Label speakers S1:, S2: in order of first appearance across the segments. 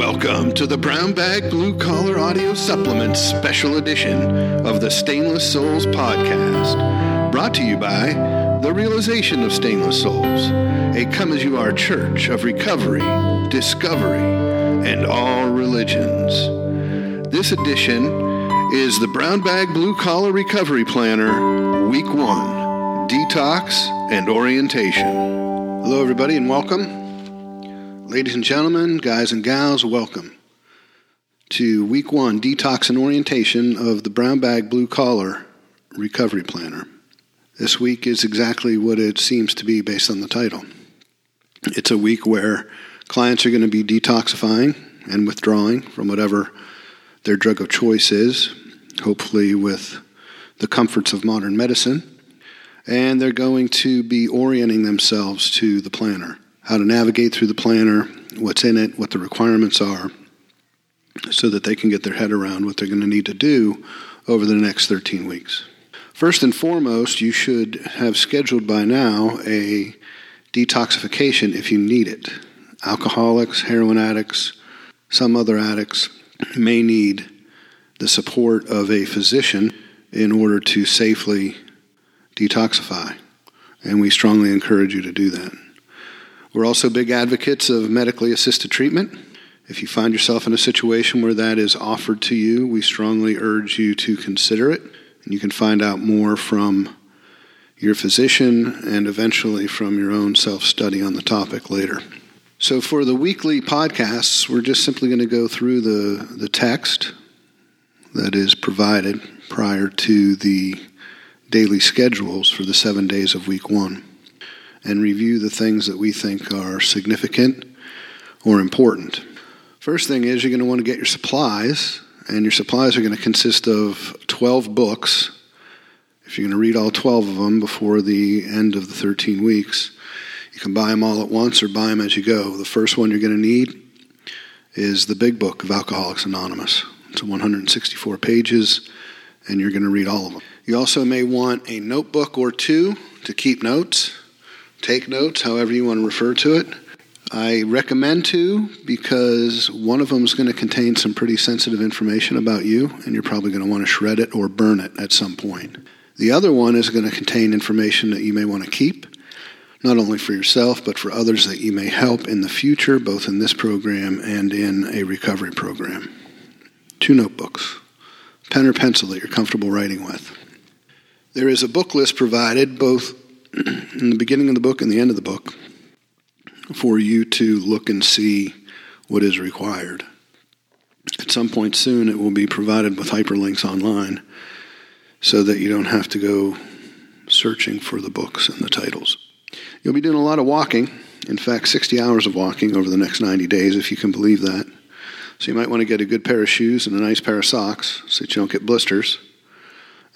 S1: Welcome to the Brown Bag Blue Collar Audio Supplement Special Edition of the Stainless Souls Podcast. Brought to you by The Realization of Stainless Souls, a come as you are church of recovery, discovery, and all religions. This edition is the Brown Bag Blue Collar Recovery Planner, Week 1 Detox and Orientation. Hello, everybody, and welcome. Ladies and gentlemen, guys and gals, welcome to week one detox and orientation of the Brown Bag Blue Collar Recovery Planner. This week is exactly what it seems to be based on the title. It's a week where clients are going to be detoxifying and withdrawing from whatever their drug of choice is, hopefully with the comforts of modern medicine, and they're going to be orienting themselves to the planner how to navigate through the planner, what's in it, what the requirements are, so that they can get their head around what they're going to need to do over the next 13 weeks. First and foremost, you should have scheduled by now a detoxification if you need it. Alcoholics, heroin addicts, some other addicts may need the support of a physician in order to safely detoxify. And we strongly encourage you to do that. We're also big advocates of medically assisted treatment. If you find yourself in a situation where that is offered to you, we strongly urge you to consider it. And you can find out more from your physician and eventually from your own self study on the topic later. So, for the weekly podcasts, we're just simply going to go through the, the text that is provided prior to the daily schedules for the seven days of week one and review the things that we think are significant or important. First thing is you're going to want to get your supplies, and your supplies are going to consist of 12 books. If you're going to read all 12 of them before the end of the 13 weeks, you can buy them all at once or buy them as you go. The first one you're going to need is the big book of Alcoholics Anonymous. It's 164 pages, and you're going to read all of them. You also may want a notebook or two to keep notes take notes, however you want to refer to it. I recommend two because one of them is going to contain some pretty sensitive information about you, and you're probably going to want to shred it or burn it at some point. The other one is going to contain information that you may want to keep, not only for yourself, but for others that you may help in the future, both in this program and in a recovery program. Two notebooks, pen or pencil that you're comfortable writing with. There is a book list provided both in the beginning of the book and the end of the book for you to look and see what is required. At some point soon, it will be provided with hyperlinks online so that you don't have to go searching for the books and the titles. You'll be doing a lot of walking. In fact, 60 hours of walking over the next 90 days, if you can believe that. So you might want to get a good pair of shoes and a nice pair of socks so that you don't get blisters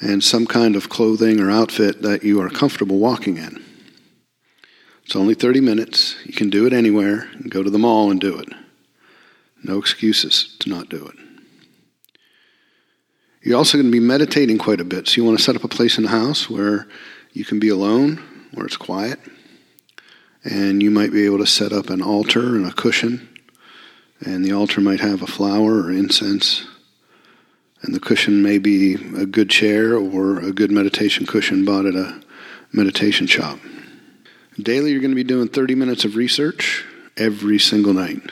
S1: and some kind of clothing or outfit that you are comfortable walking in. It's only 30 minutes. You can do it anywhere. go to the mall and do it. No excuses to not do it. You're also going to be meditating quite a bit. So you want to set up a place in the house where you can be alone, where it's quiet. And you might be able to set up an altar and a cushion. And the altar might have a flower or incense and the cushion may be a good chair or a good meditation cushion bought at a meditation shop. Daily, you're going to be doing 30 minutes of research every single night.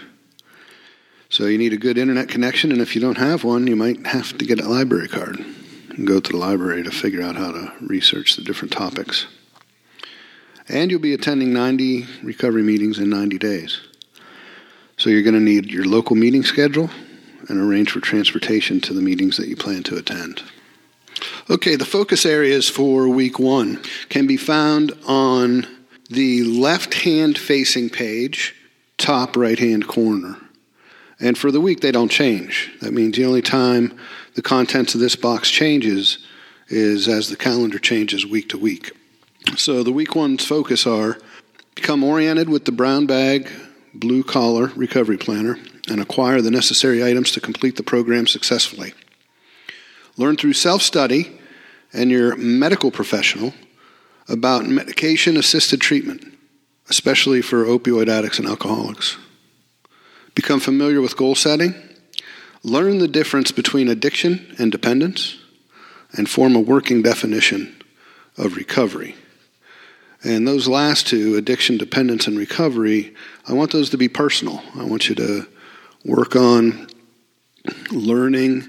S1: So you need a good internet connection, and if you don't have one, you might have to get a library card and go to the library to figure out how to research the different topics. And you'll be attending 90 recovery meetings in 90 days. So you're going to need your local meeting schedule, and arrange for transportation to the meetings that you plan to attend. Okay, the focus areas for week one can be found on the left hand facing page, top right hand corner. And for the week, they don't change. That means the only time the contents of this box changes is as the calendar changes week to week. So the week one's focus are become oriented with the brown bag, blue collar recovery planner and acquire the necessary items to complete the program successfully. Learn through self study and your medical professional about medication assisted treatment, especially for opioid addicts and alcoholics. Become familiar with goal setting. Learn the difference between addiction and dependence. And form a working definition of recovery. And those last two, addiction, dependence, and recovery, I want those to be personal. I want you to work on learning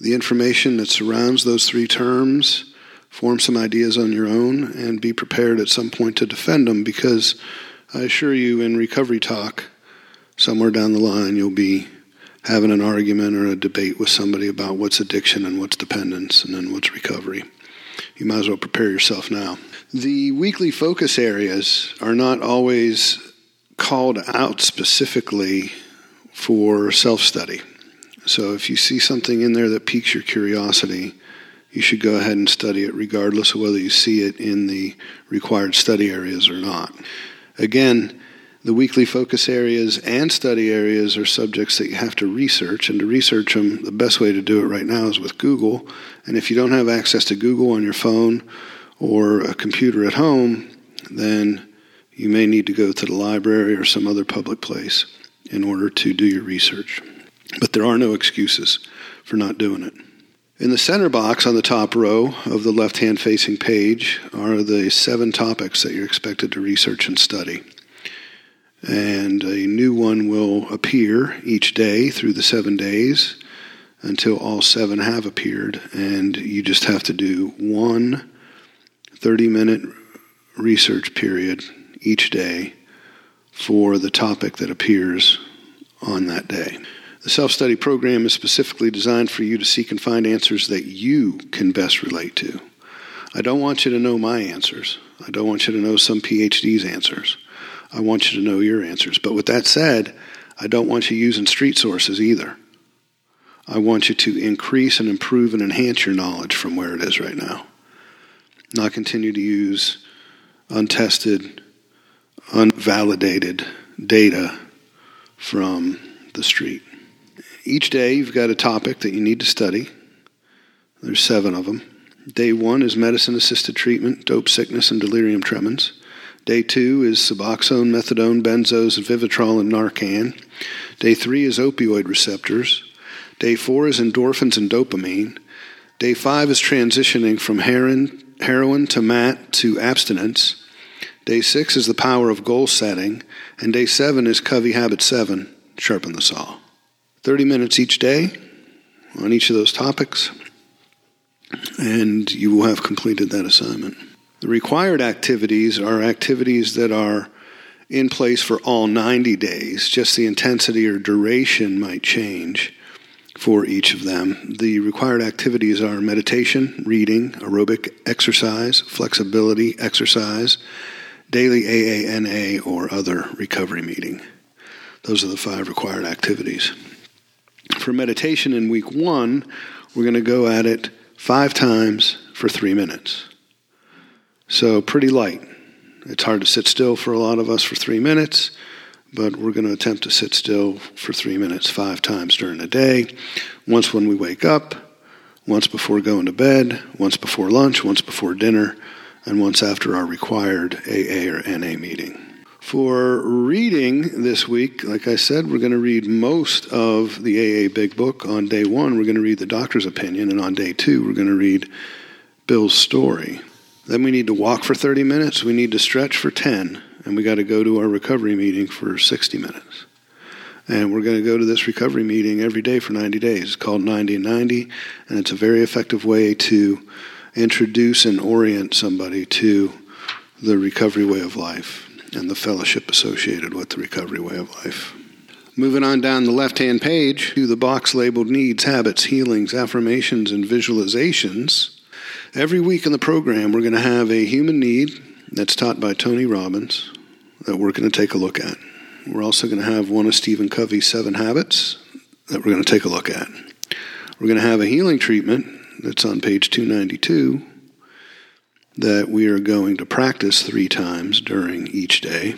S1: the information that surrounds those three terms, form some ideas on your own, and be prepared at some point to defend them because I assure you, in recovery talk, somewhere down the line, you'll be having an argument or a debate with somebody about what's addiction and what's dependence and then what's recovery. You might as well prepare yourself now. The weekly focus areas are not always called out specifically for self study. So if you see something in there that piques your curiosity, you should go ahead and study it regardless of whether you see it in the required study areas or not. Again, the weekly focus areas and study areas are subjects that you have to research, and to research them, the best way to do it right now is with Google. And if you don't have access to Google on your phone or a computer at home, then you may need to go to the library or some other public place in order to do your research. But there are no excuses for not doing it. In the center box on the top row of the left hand facing page are the seven topics that you're expected to research and study. And a new one will appear each day through the seven days until all seven have appeared. And you just have to do one 30 minute research period each day for the topic that appears on that day. The self study program is specifically designed for you to seek and find answers that you can best relate to. I don't want you to know my answers. I don't want you to know some PhD's answers. I want you to know your answers. But with that said, I don't want you using street sources either. I want you to increase and improve and enhance your knowledge from where it is right now. Not continue to use untested, unvalidated data from the street. Each day you've got a topic that you need to study. There's seven of them. Day one is medicine assisted treatment, dope sickness, and delirium tremens. Day two is Suboxone, Methadone, Benzos, Vivitrol, and Narcan. Day three is opioid receptors. Day four is endorphins and dopamine. Day five is transitioning from heroin, heroin to MAT to abstinence. Day six is the power of goal setting. And day seven is Covey Habit 7, sharpen the saw. 30 minutes each day on each of those topics, and you will have completed that assignment. The required activities are activities that are in place for all 90 days, just the intensity or duration might change for each of them. The required activities are meditation, reading, aerobic exercise, flexibility exercise, daily AANA, or other recovery meeting. Those are the five required activities. For meditation in week one, we're going to go at it five times for three minutes. So, pretty light. It's hard to sit still for a lot of us for three minutes, but we're going to attempt to sit still for three minutes five times during the day. Once when we wake up, once before going to bed, once before lunch, once before dinner, and once after our required AA or NA meeting. For reading this week, like I said, we're going to read most of the AA Big Book. On day one, we're going to read the doctor's opinion, and on day two, we're going to read Bill's story. Then we need to walk for 30 minutes. We need to stretch for 10. And we got to go to our recovery meeting for 60 minutes. And we're going to go to this recovery meeting every day for 90 days. It's called 90 and 90. And it's a very effective way to introduce and orient somebody to the recovery way of life and the fellowship associated with the recovery way of life. Moving on down the left hand page to the box labeled needs, habits, healings, affirmations, and visualizations. Every week in the program, we're going to have a human need that's taught by Tony Robbins that we're going to take a look at. We're also going to have one of Stephen Covey's seven habits that we're going to take a look at. We're going to have a healing treatment that's on page 292 that we are going to practice three times during each day.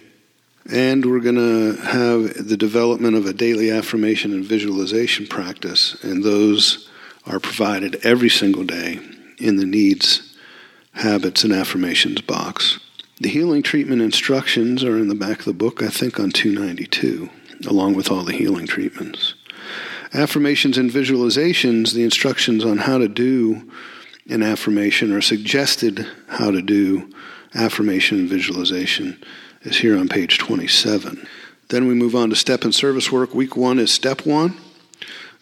S1: And we're going to have the development of a daily affirmation and visualization practice, and those are provided every single day in the needs, habits, and affirmations box. The healing treatment instructions are in the back of the book, I think on 292. along with all the healing treatments. Affirmations and visualizations, the instructions on how to do an affirmation or suggested how to do affirmation and visualization is here on page 27. Then we move on to step and service work. Week one is step one.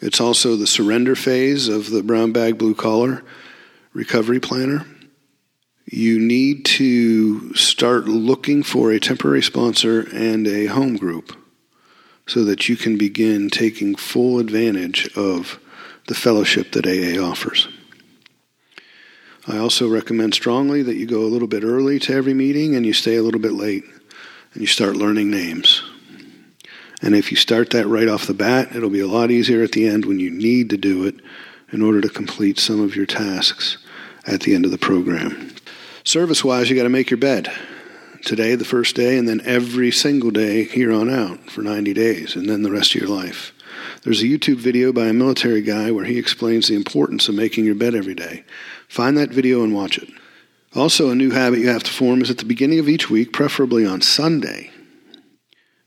S1: It's also the surrender phase of the brown bag, blue collar recovery planner. You need to start looking for a temporary sponsor and a home group so that you can begin taking full advantage of the fellowship that AA offers. I also recommend strongly that you go a little bit early to every meeting and you stay a little bit late and you start learning names. And if you start that right off the bat, it'll be a lot easier at the end when you need to do it in order to complete some of your tasks at the end of the program. Service wise, you got to make your bed. Today, the first day, and then every single day here on out for 90 days, and then the rest of your life. There's a YouTube video by a military guy where he explains the importance of making your bed every day. Find that video and watch it. Also, a new habit you have to form is at the beginning of each week, preferably on Sunday,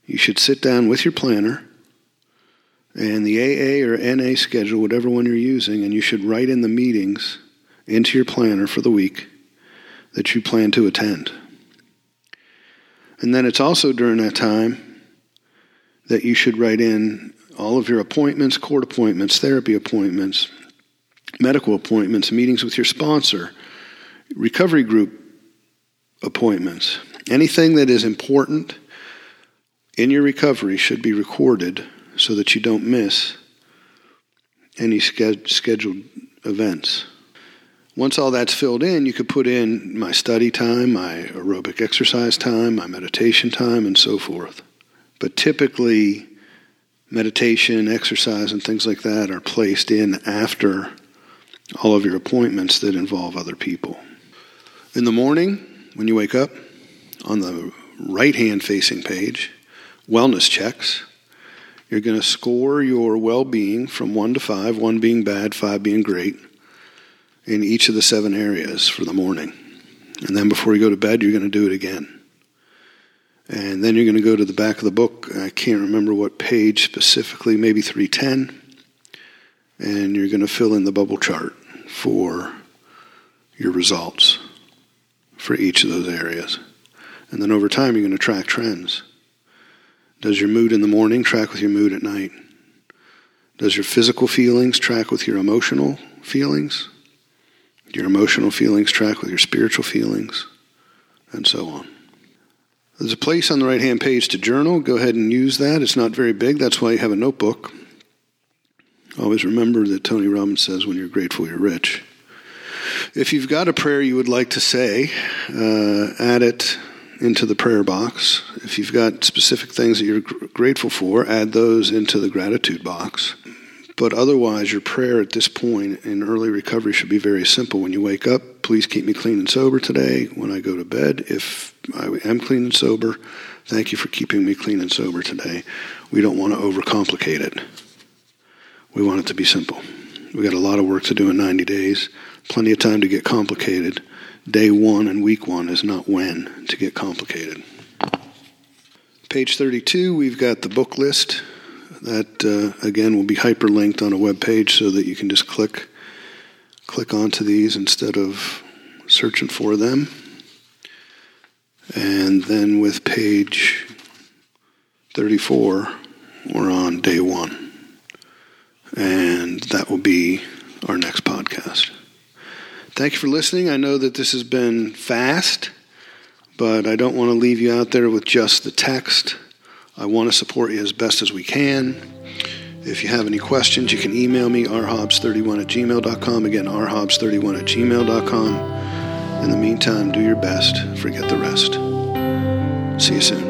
S1: you should sit down with your planner and the AA or NA schedule, whatever one you're using, and you should write in the meetings into your planner for the week that you plan to attend. And then it's also during that time that you should write in all of your appointments, court appointments, therapy appointments, medical appointments, meetings with your sponsor, recovery group appointments, anything that is important in your recovery should be recorded so that you don't miss any scheduled events. Once all that's filled in, you could put in my study time, my aerobic exercise time, my meditation time, and so forth. But typically, meditation, exercise, and things like that are placed in after all of your appointments that involve other people. In the morning, when you wake up, on the right hand facing page, wellness checks. You're going to score your well being from 1 to 5, 1 being bad, 5 being great, in each of the seven areas for the morning. And then before you go to bed, you're going to do it again. And then you're going to go to the back of the book. I can't remember what page specifically, maybe 310. And you're going to fill in the bubble chart for your results for each of those areas. And then over time, you're going to track trends. Does your mood in the morning track with your mood at night? Does your physical feelings track with your emotional feelings? Your emotional feelings track with your spiritual feelings? And so on. There's a place on the right hand page to journal. Go ahead and use that. It's not very big. That's why you have a notebook. Always remember that Tony Robbins says, when you're grateful, you're rich. If you've got a prayer you would like to say, uh, add it into the prayer box. If you've got specific things that you're grateful for, add those into the gratitude box. But otherwise, your prayer at this point in early recovery should be very simple. When you wake up, please keep me clean and sober today. When I go to bed, if I am clean and sober, thank you for keeping me clean and sober today. We don't want to overcomplicate it. We want it to be simple. We got a lot of work to do in 90 days, plenty of time to get complicated day one and week one is not when to get complicated. Page 32, we've got the book list that uh, again will be hyperlinked on a web page so that you can just click click onto these instead of searching for them. And then with page 34, we're on day one. And that will be our next podcast. Thank you for listening. I know that this has been fast, but I don't want to leave you out there with just the text. I want to support you as best as we can. If you have any questions, you can email me, rhobbs31 at gmail.com. Again, rhobbs31 at gmail.com. In the meantime, do your best. Forget the rest. See you soon.